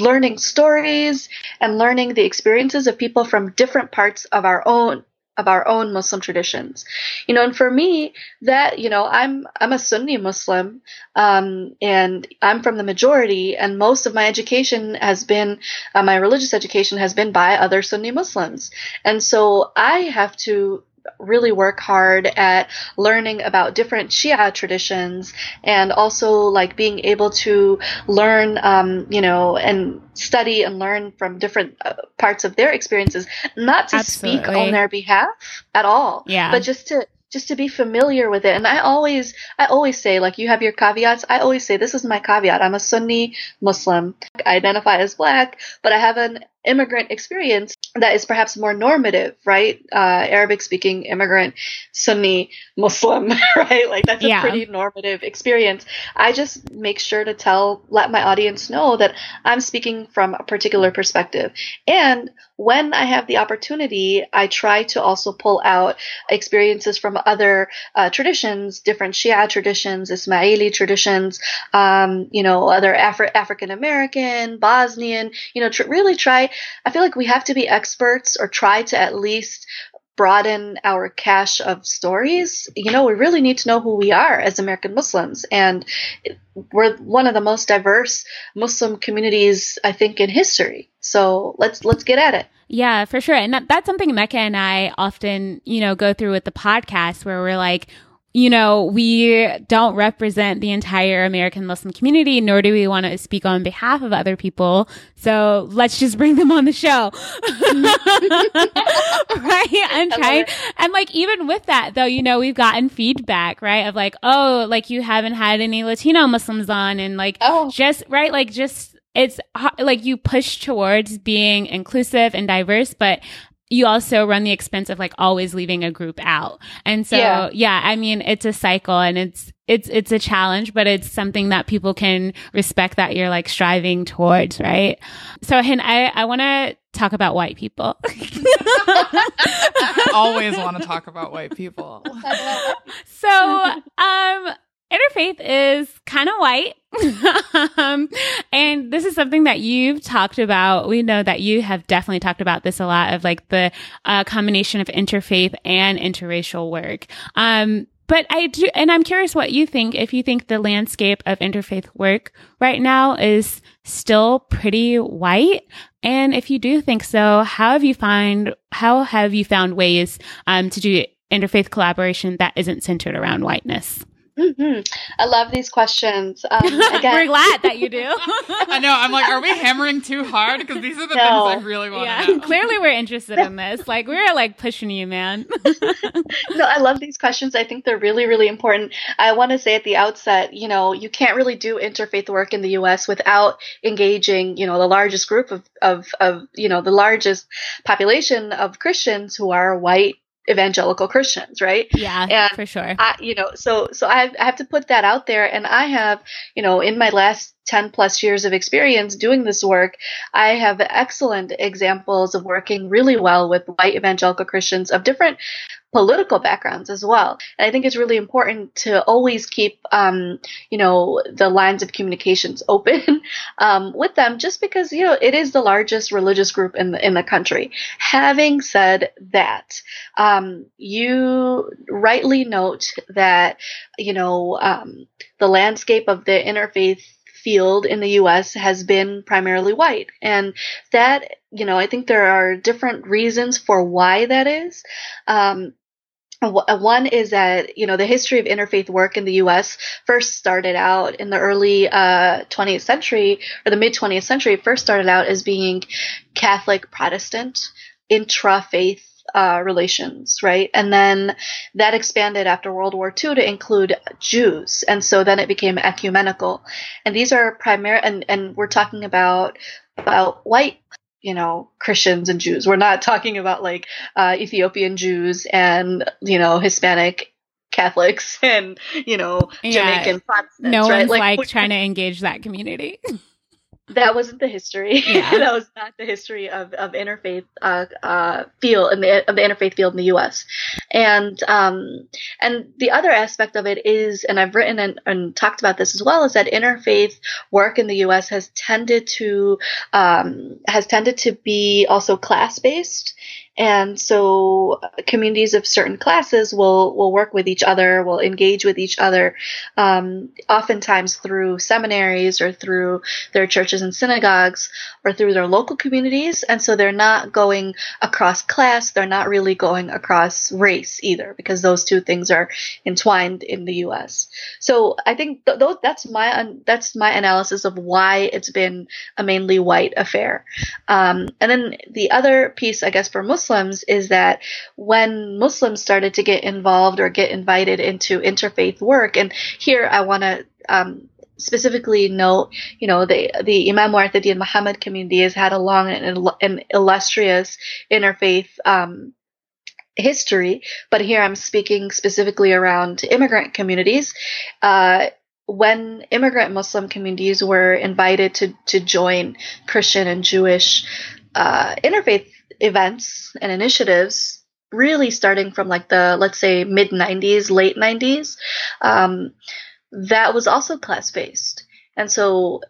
D: learning stories and learning the experiences of people from different parts of our own of our own Muslim traditions, you know. And for me, that you know, I'm I'm a Sunni Muslim, um, and I'm from the majority, and most of my education has been uh, my religious education has been by other Sunni Muslims, and so I have to really work hard at learning about different Shia traditions and also like being able to learn, um, you know, and study and learn from different uh, parts of their experiences, not to Absolutely. speak on their behalf at all,
A: yeah.
D: but just to just to be familiar with it. And I always, I always say, like, you have your caveats. I always say, this is my caveat. I'm a Sunni Muslim. I identify as black, but I have an immigrant experience that is perhaps more normative, right? Uh, Arabic speaking immigrant, Sunni Muslim, right? Like that's a yeah. pretty normative experience. I just make sure to tell, let my audience know that I'm speaking from a particular perspective. And when I have the opportunity, I try to also pull out experiences from other uh, traditions, different Shia traditions, Ismaili traditions, um, you know, other Afri- African American, Bosnian, you know, tr- really try I feel like we have to be experts or try to at least broaden our cache of stories. You know, we really need to know who we are as American Muslims. And we're one of the most diverse Muslim communities, I think, in history. So let's let's get at it.
A: Yeah, for sure. And that, that's something Makkah and I often, you know, go through with the podcast where we're like, you know, we don't represent the entire American Muslim community, nor do we want to speak on behalf of other people. So let's just bring them on the show. right? And try, and like, even with that though, you know, we've gotten feedback, right? Of like, oh, like you haven't had any Latino Muslims on and like, oh. just, right? Like just, it's uh, like you push towards being inclusive and diverse, but you also run the expense of like always leaving a group out. And so, yeah. yeah, I mean, it's a cycle and it's, it's, it's a challenge, but it's something that people can respect that you're like striving towards, right? So, Hind, I, I want to talk about white people.
B: always want to talk about white people.
A: so, um, Interfaith is kind of white. um, and this is something that you've talked about. We know that you have definitely talked about this a lot of like the uh, combination of interfaith and interracial work. Um, but I do, and I'm curious what you think. If you think the landscape of interfaith work right now is still pretty white, and if you do think so, how have you find how have you found ways um, to do interfaith collaboration that isn't centered around whiteness?
D: Hmm I love these questions. Um,
A: We're glad that you do.
E: I know. I'm like, are we hammering too hard? Because these are the
D: No.
E: things I really want to
A: yeah,
E: know.
A: clearly we're interested in this. Like we're like pushing you, man.
D: no, I love these questions. I think they're really, really important. I want to say at the outset, you know, you can't really do interfaith work in the U.S. without engaging, you know, the largest group of, of, of you know, the largest population of Christians who are white evangelical Christians, right?
A: yeah,
D: And
A: for sure.
D: I, you know, so so I have, I have to put that out there, and I have, you know, in my last ten plus years of experience doing this work, I have excellent examples of working really well with white evangelical Christians of different political backgrounds as well. And I think it's really important to always keep, um, you know, the lines of communications open um, with them, just because you know it is the largest religious group in the in the country. Having said that, um, you rightly note that you know um, the landscape of the interfaith field in the US has been primarily white. And that, you know, I think there are different reasons for why that is. Um, one is that, you know, the history of interfaith work in the US first started out in the early uh, 20th century or the mid 20th century, first started out as being Catholic Protestant intra faith uh, relations, right? And then that expanded after World War II to include Jews, and so then it became ecumenical. And these are primary, and and we're talking about about white, you know, Christians and Jews. We're not talking about like uh, Ethiopian Jews and you know Hispanic Catholics and you know
A: Yeah.
D: Jamaican Protestants,
A: no
D: right?
A: one's like,
D: we-
A: trying to engage that community.
D: that wasn't the history.
A: Yeah.
D: that was not the history of, of interfaith uh, uh, field in the of the interfaith field in the U.S. And um, and the other aspect of it is, and I've written and, and talked about this as well, is that interfaith work in the U.S. has tended to um, has tended to be also class based. And so uh, communities of certain classes will, will work with each other, will engage with each other, um, oftentimes through seminaries or through their churches and synagogues or through their local communities. And so they're not going across class, they're not really going across race either, because those two things are entwined in the US. So I think th- those, that's my that's my analysis of why it's been a mainly white affair. Um, and then the other piece, I guess, for Muslims is that when Muslims started to get involved or get invited into interfaith work, and here I want to um, specifically note, you know, the the Imam W. Deen Mohammed community has had a long and, and illustrious interfaith um, history, but here I'm speaking specifically around immigrant communities. Uh, when immigrant Muslim communities were invited to, to join Christian and Jewish uh, interfaith events and initiatives, really starting from like the, let's say, mid 90s, late 90s, um, that was also class based. And so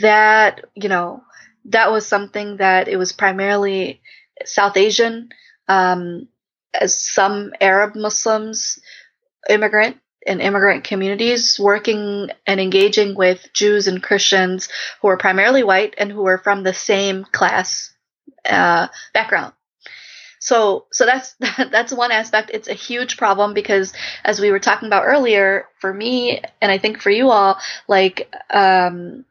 D: that, you know, that was something that it was primarily South Asian, um, as some Arab Muslims, immigrant and immigrant communities working and engaging with Jews and Christians who are primarily white and who are from the same class uh, background. So, so that's that's one aspect. It's a huge problem because, as we were talking about earlier, for me and I think for you all, like um,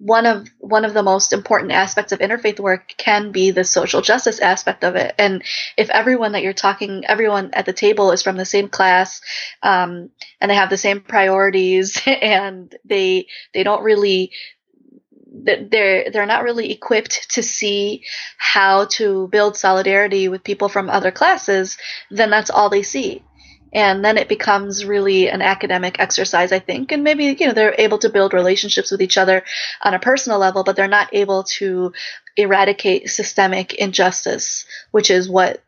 D: one of one of the most important aspects of interfaith work can be the social justice aspect of it. And if everyone that you're talking, everyone at the table is from the same class, um, and they have the same priorities, and they they don't really they're they're not really equipped to see how to build solidarity with people from other classes, then that's all they see. And then it becomes really an academic exercise, I think. And maybe, you know, they're able to build relationships with each other on a personal level, but they're not able to eradicate systemic injustice, which is what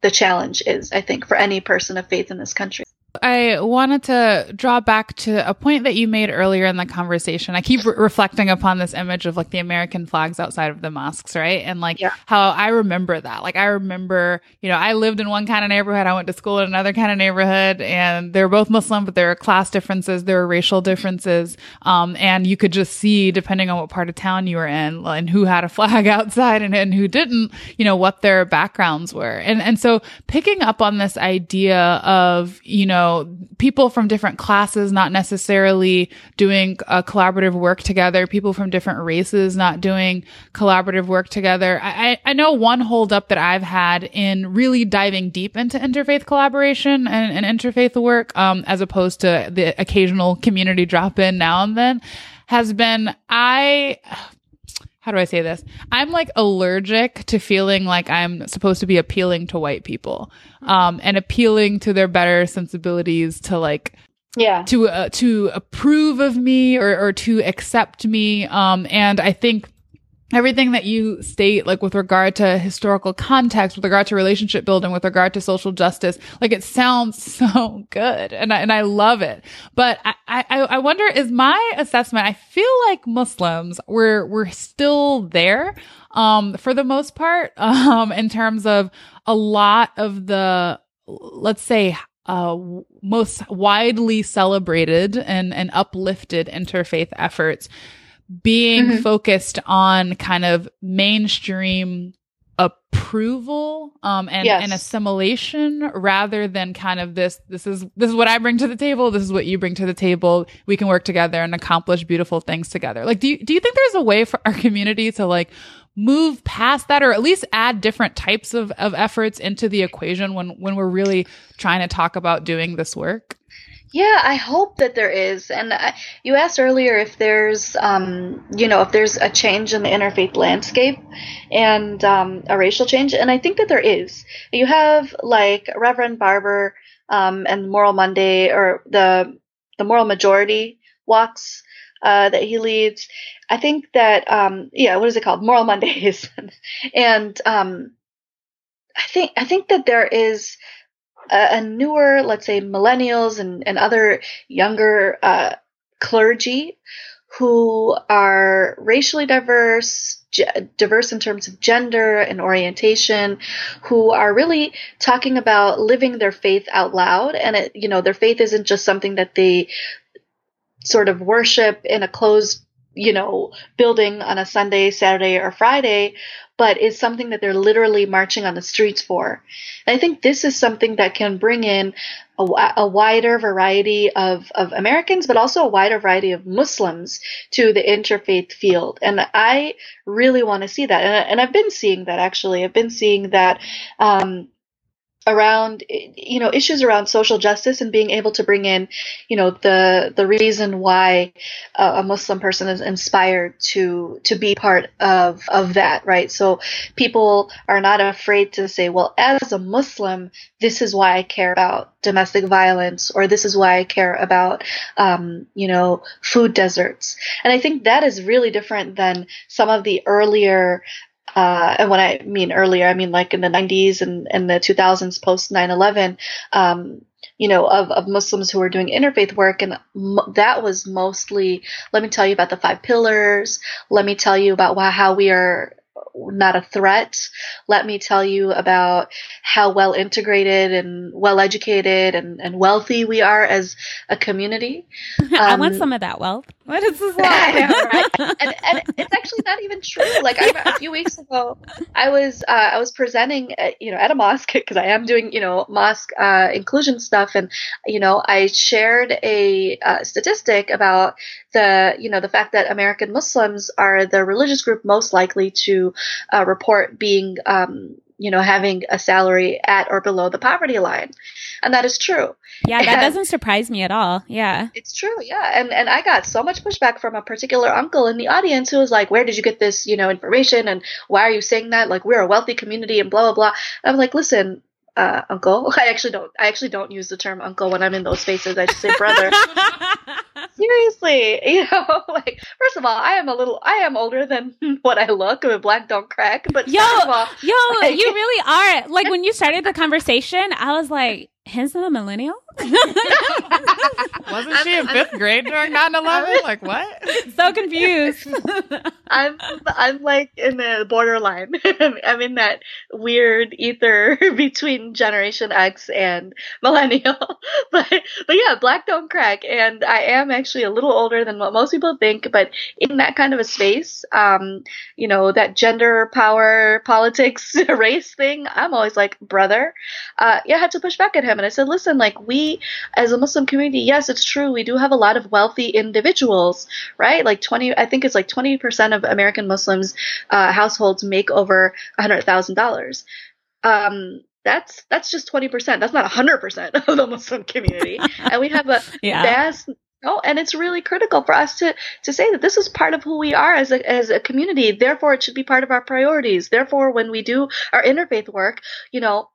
D: the challenge is, I think, for any person of faith in this country.
E: I wanted to draw back to a point that you made earlier in the conversation. I keep re- reflecting upon this image of like the American flags outside of the mosques, right? And like
D: Yeah.
E: how I remember that. Like I remember, you know, I lived in one kind of neighborhood, I went to school in another kind of neighborhood, and they were both Muslim, but there were class differences, there were racial differences. Um, and you could just see, depending on what part of town you were in and who had a flag outside and, and who didn't, you know, what their backgrounds were. And, and so picking up on this idea of, you know,
B: know, people from different classes not necessarily doing uh, collaborative work together, people from different races not doing collaborative work together. I, I, know one holdup that I've had in really diving deep into interfaith collaboration and, and interfaith work, um, as opposed to the occasional community drop in now and then has been I how do I say this? I'm like allergic to feeling like I'm supposed to be appealing to white people, um, and appealing to their better sensibilities to like,
D: Yeah.
B: to, uh, to approve of me or, or to accept me. Um, and I think everything that you state, like with regard to historical context, with regard to relationship building, with regard to social justice, like it sounds so good. And I, and I love it. But I, I, I wonder, is my assessment, I feel like Muslims, we're, we're still there, um, for the most part, um, in terms of a lot of the, let's say, uh, most widely celebrated and, and uplifted interfaith efforts being
D: Mhm.
B: focused on kind of mainstream approval um and,
D: Yes.
B: and assimilation rather than kind of this this is this is what I bring to the table this is what you bring to the table we can work together and accomplish beautiful things together like do you do you think there's a way for our community to like move past that or at least add different types of of efforts into the equation when when we're really trying to talk about doing this work
D: Yeah, I hope that there is. And I, you asked earlier if there's, um, you know, if there's a change in the interfaith landscape and um, a racial change, and I think that there is. You have like Reverend Barber um, and Moral Monday, or the the Moral Majority walks uh, that he leads. I think that, um, yeah, what is it called? Moral Mondays, and um, I think I think that there is a, newer, let's say, millennials and, and other younger uh, clergy who are racially diverse, diverse in terms of gender and orientation, who are really talking about living their faith out loud. And it, you know, their faith isn't just something that they sort of worship in a closed, you know, building on a Sunday, Saturday, or Friday, but is something that they're literally marching on the streets for. And I think this is something that can bring in a, a wider variety of, of Americans, but also a wider variety of Muslims to the interfaith field. And I really want to see that. And, and I've been seeing that actually. I've been seeing that um, around you know issues around social justice and being able to bring in you know the the reason why a, muslim person is inspired to to be part of of that right? So people are not afraid to say well as a muslim this is why i care about domestic violence or this is why i care about um, you know food deserts. And i think that is really different than some of the earlier uh, and when I mean earlier, I mean like in the 90s and, and the 2000s post 9 11, um, you know, of, of Muslims who were doing interfaith work. And mo- that was mostly, let me tell you about the five pillars. Let me tell you about why, how we are not a threat. Let me tell you about how well integrated and well educated and, and wealthy we are as a community.
A: I want
D: Um,
A: some of that wealth. What is this?
D: I know, right? and, and it's actually not even true. Like I, a few weeks ago, I was uh, I was presenting, at, you know, at a mosque because I am doing you know mosque uh, inclusion stuff, and you know I shared a uh, statistic about the you know the fact that American Muslims are the religious group most likely to uh, report being um, you know having a salary at or below the poverty line, and that is true.
A: Yeah, that doesn't surprise me at all. Yeah.
D: It's true, yeah. And and I got so much pushback from a particular uncle in the audience who was like, "Where did you get this, you know, information? And why are you saying that? Like we're a wealthy community and blah blah blah." And I'm like, "Listen, uh, uncle. I actually don't. I actually don't use the term uncle when I'm in those spaces. I just say brother. Seriously, you know, like first of all, I am a little. I am older than what I look. I mean, black don't crack. But
A: Yo,
D: of all,
A: yo,
D: like-
A: you really are. Like when you started the conversation, I was like, "His a millennial?"
E: Wasn't she in fifth grade during 9-11? Like what?
A: so confused.
D: I'm I'm like in the borderline. I'm in that weird ether between Generation X and millennial. but but yeah, black don't crack, and I am actually a little older than what most people think. But in that kind of a space, um, you know, that gender, power, politics, race thing, I'm always like, brother. Uh, yeah, I had to push back at him, and I said, listen, like we as a Muslim community, yes, it's true, we do have a lot of wealthy individuals, right? Like twenty, I think it's like twenty percent of American Muslims uh, households make over a hundred thousand dollars. Um, that's that's just twenty percent. That's not hundred percent of the Muslim community, and we have a
A: Yeah.
D: vast. Oh, and it's really critical for us to to say that this is part of who we are as a as a community. Therefore, it should be part of our priorities. Therefore, when we do our interfaith work, you know,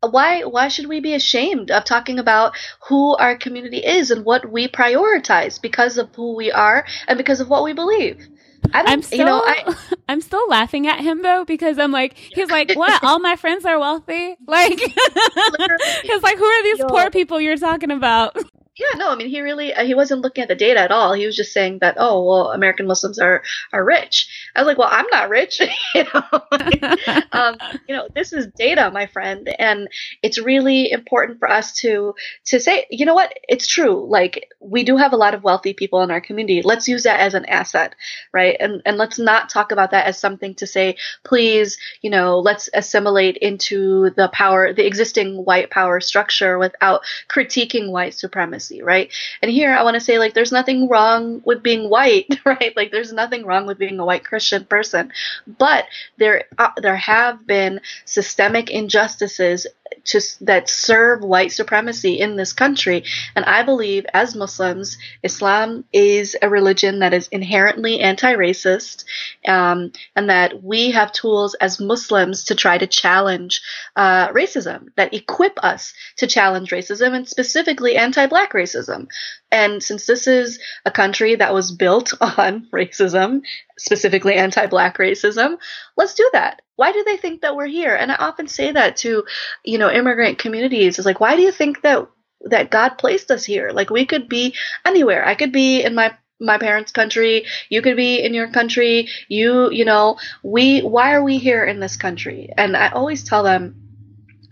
D: why why should we be ashamed of talking about who our community is and what we prioritize because of who we are and because of what we believe? I don't,
A: I'm still,
D: you know, I,
A: I'm still laughing at him though because I'm like, he's like, what? All my friends are wealthy. Like, he's like, who are these
D: Yo.
A: poor people you're talking about?
D: Yeah, no, I mean, he really uh, he wasn't looking at the data at all. He was just saying that, oh, well, American Muslims are are rich. I was like, well, I'm not rich, you know. Um, you know, this is data, my friend, and it's really important for us to to say, you know what, it's true. Like we do have a lot of wealthy people in our community. Let's use that as an asset, right? And and let's not talk about that as something to say, please, you know, let's assimilate into the power, the existing white power structure without critiquing white supremacy, right? And here I want to say, like, there's nothing wrong with being white, right? Like, there's nothing wrong with being a white Christian person, but there uh, there have been systemic injustices to, that serve white supremacy in this country. And I believe, as Muslims, Islam is a religion that is inherently anti-racist, um, and that we have tools as Muslims to try to challenge uh, racism, that equip us to challenge racism, and specifically anti-black racism. And since this is a country that was built on racism, specifically anti-black racism, let's do that. Why do they think that we're here? And I often say that to, you know, immigrant communities. It's like, why do you think that that God placed us here? Like we could be anywhere. I could be in my my parents' country. You could be in your country. You, you know, we. Why are we here in this country? And I always tell them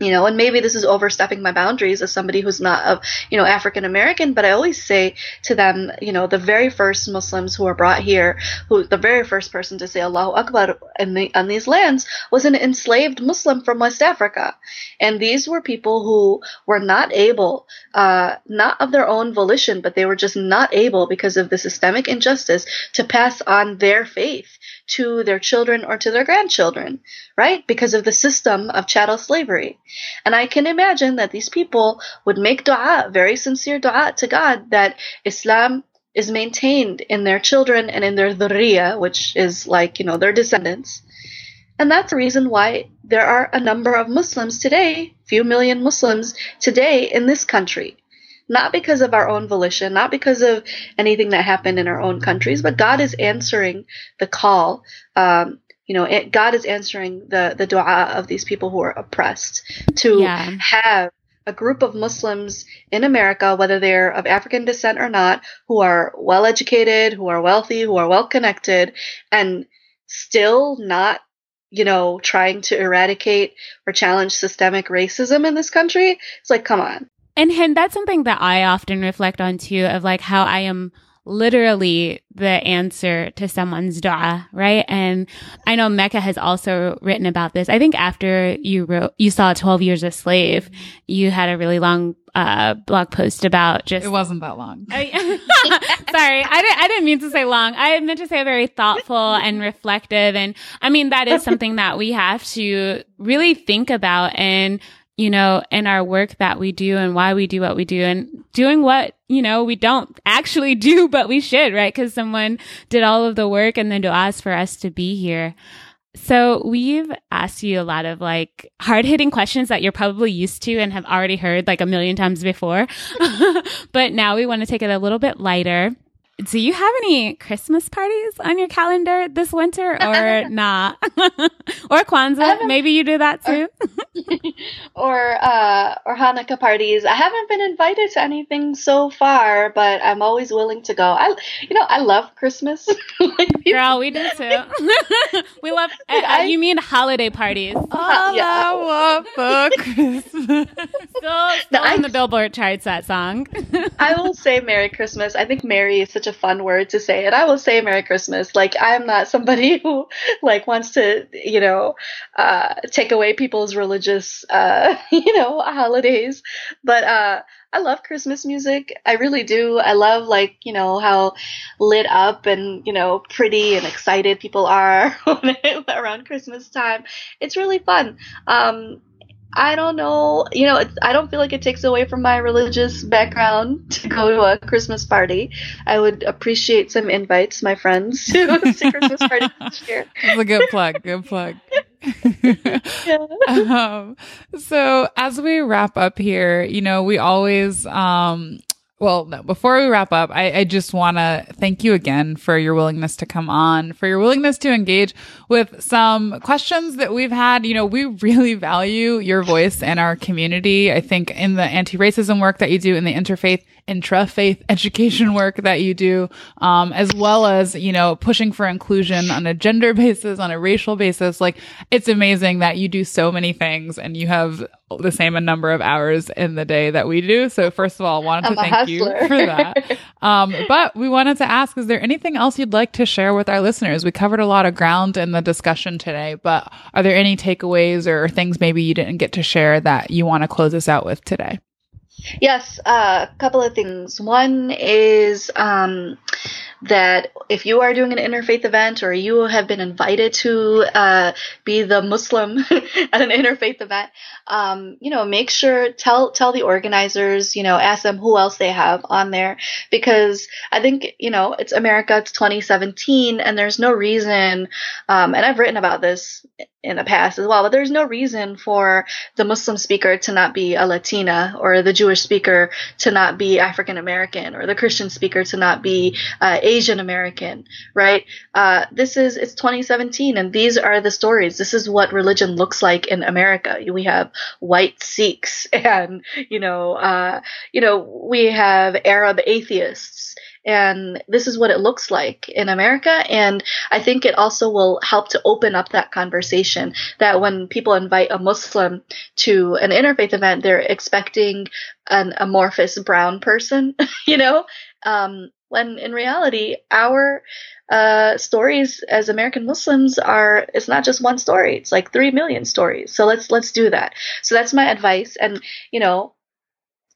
D: you know, and maybe this is overstepping my boundaries as somebody who's not of, you know, African American, but I always say to them, you know, the very first Muslims who were brought here, who the very first person to say Allahu Akbar in the, on these lands was an enslaved Muslim from West Africa. And these were people who were not able, uh, not of their own volition, but they were just not able because of the systemic injustice to pass on their faith to their children or to their grandchildren, right? Because of the system of chattel slavery. And I can imagine that these people would make dua, very sincere dua to God, that Islam is maintained in their children and in their dhurriya, which is like, you know, their descendants. And that's the reason why there are a number of Muslims today, few million Muslims today in this country. Not because of our own volition, not because of anything that happened in our own countries, but God is answering the call. Um, you know, it, God is answering the, the dua of these people who are oppressed to
A: Yeah.
D: have a group of Muslims in America, whether they're of African descent or not, who are well educated, who are wealthy, who are well connected, and still not, you know, trying to eradicate or challenge systemic racism in this country. It's like, come on.
A: And and that's something that I often reflect on too of like how I am literally the answer to someone's dua, right? And I know Makkah has also written about this. I think after you wrote, you saw 12 Years a Slave, you had a really long uh, blog post about just
E: It wasn't that long.
A: Sorry, I didn't, I didn't mean to say long. I meant to say very thoughtful and reflective. And I mean, that is something that we have to really think about and, you know, in our work that we do and why we do what we do and doing what, you know, we don't actually do, but we should, right? Cause someone did all of the work and then to ask for us to be here. So we've asked you a lot of like hard hitting questions that you're probably used to and have already heard like a million times before. but now we want to take it a little bit lighter. Do you have any Christmas parties on your calendar this winter or not? or Kwanzaa? Maybe you do that too.
D: or uh, or Hanukkah parties. I haven't been invited to anything so far, but I'm always willing to go. I, you know, I love Christmas. like,
A: Girl, we do too. we love. Uh, uh, you mean holiday parties?
B: All
D: yeah.
B: I want for Christmas.
A: Still, still
D: I-
A: on the Billboard charts. That song.
D: I will say Merry Christmas. I think Merry is such a fun word to say, and I will say Merry Christmas. Like I'm not somebody who like wants to, you know, uh, take away people's religious, uh, you know, holidays. But uh, I love Christmas music. I really do. I love like you know how lit up and you know pretty and excited people are around Christmas time. It's really fun. Um, I don't know. You know, it's, I don't feel like it takes away from my religious background to go to a Christmas party. I would appreciate some invites, my friends, to a Christmas party this year.
B: That's a good plug. Good plug.
D: Yeah.
B: um, so as we wrap up here, you know, we always, um, well, no, before we wrap up, I, I just want to thank you again for your willingness to come on, for your willingness to engage with some questions that we've had. You know, we really value your voice and our community. I think in the anti-racism work that you do, in the interfaith, intra-faith education work that you do, um, as well as, you know, pushing for inclusion on a gender basis, on a racial basis. Like, it's amazing that you do so many things and you have the same number of hours in the day that we do. So first of all, I wanted to
D: I'm a
B: thank you for that. Um, but we wanted to ask, is there anything else you'd like to share with our listeners? We covered a lot of ground in the discussion today, but are there any takeaways or things maybe you didn't get to share that you want to close us out with today?
D: Yes, a couple of things. One is um, that if you are doing an interfaith event or you have been invited to uh, be the Muslim at an interfaith event, um, you know, make sure tell tell the organizers, you know, ask them who else they have on there. Because I think you know it's America, it's 2017, and there's no reason, um, and I've written about this in the past as well, but there's no reason for the Muslim speaker to not be a Latina or the Jewish speaker to not be African American or the Christian speaker to not be uh, Asian American, right? Uh, this is, it's 2017 and these are the stories. This is what religion looks like in America. We have white Sikhs and, you know, uh, you know, we have Arab atheists and this is what it looks like in America. And I think it also will help to open up that conversation that when people invite a Muslim to an interfaith event, they're expecting an amorphous brown person, you know, um, when in reality, our uh, stories as American Muslims are it's not just one story; it's like three million stories. So let's let's do that. So that's my advice, and you know,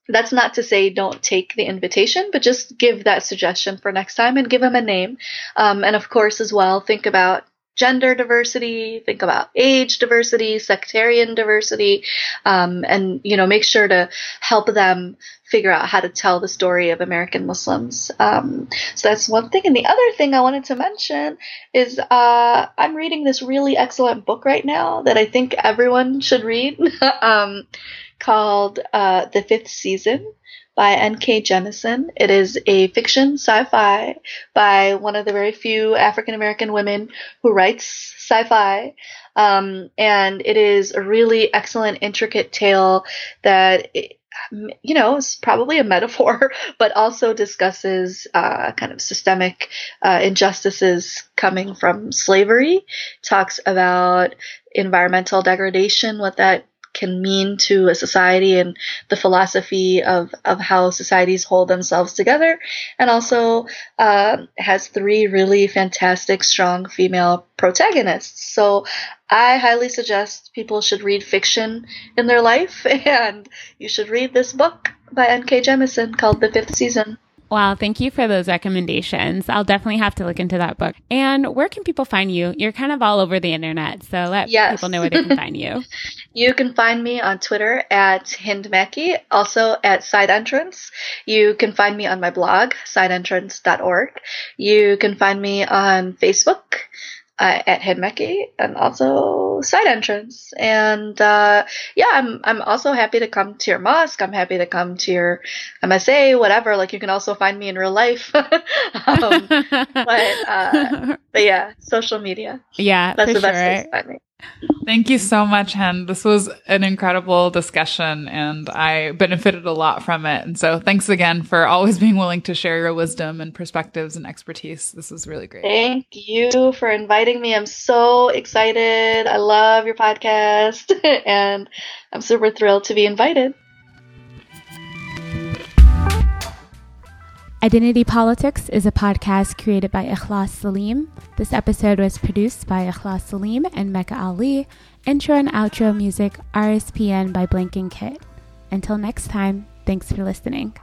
D: that's not to say don't take the invitation, but just give that suggestion for next time and give them a name. Um, and of course, as well, think about gender diversity, think about age diversity, sectarian diversity, um, and you know, make sure to help them figure out how to tell the story of American Muslims. Um, so that's one thing. And the other thing I wanted to mention is uh, I'm reading this really excellent book right now that I think everyone should read. um, called uh, The Fifth Season by N.K. Jemisin. It is a fiction sci-fi by one of the very few African American women who writes sci-fi. Um, and it is a really excellent, intricate tale that you know, is probably a metaphor, but also discusses uh, kind of systemic uh, injustices coming from slavery. Talks about environmental degradation, what that can mean to a society and the philosophy of, of how societies hold themselves together, and also uh, has three really fantastic, strong female protagonists. So I highly suggest people should read fiction in their life, and you should read this book by N.K. Jemisin called The Fifth Season.
A: Wow, thank you for those recommendations. I'll definitely have to look into that book. And where can people find you? You're kind of all over the internet, so let
D: Yes.
A: people know where they can find you.
D: You can find me on Twitter at HindMakki, also at Side Entrance. You can find me on my blog, sideentrance.org. You can find me on Facebook uh, at HindMakki and also Side Entrance. And uh, yeah, I'm I'm also happy to come to your mosque. I'm happy to come to your MSA, whatever. Like you can also find me in real life. um, but uh, but yeah, social media.
A: yeah,
D: That's the best
A: sure.
D: place to find me.
B: Thank you so much, Hind. This was an incredible discussion and I benefited a lot from it. And so thanks again for always being willing to share your wisdom and perspectives and expertise. This was really great.
D: Thank you for inviting me. I'm so excited. I love your podcast and I'm super thrilled to be invited.
A: Identity Politics is a podcast created by Ikhlas Saleem. This episode was produced by Ikhlas Saleem and Makkah Ali. Intro and outro music RSPN by Blank and Kytt. Until next time, thanks for listening.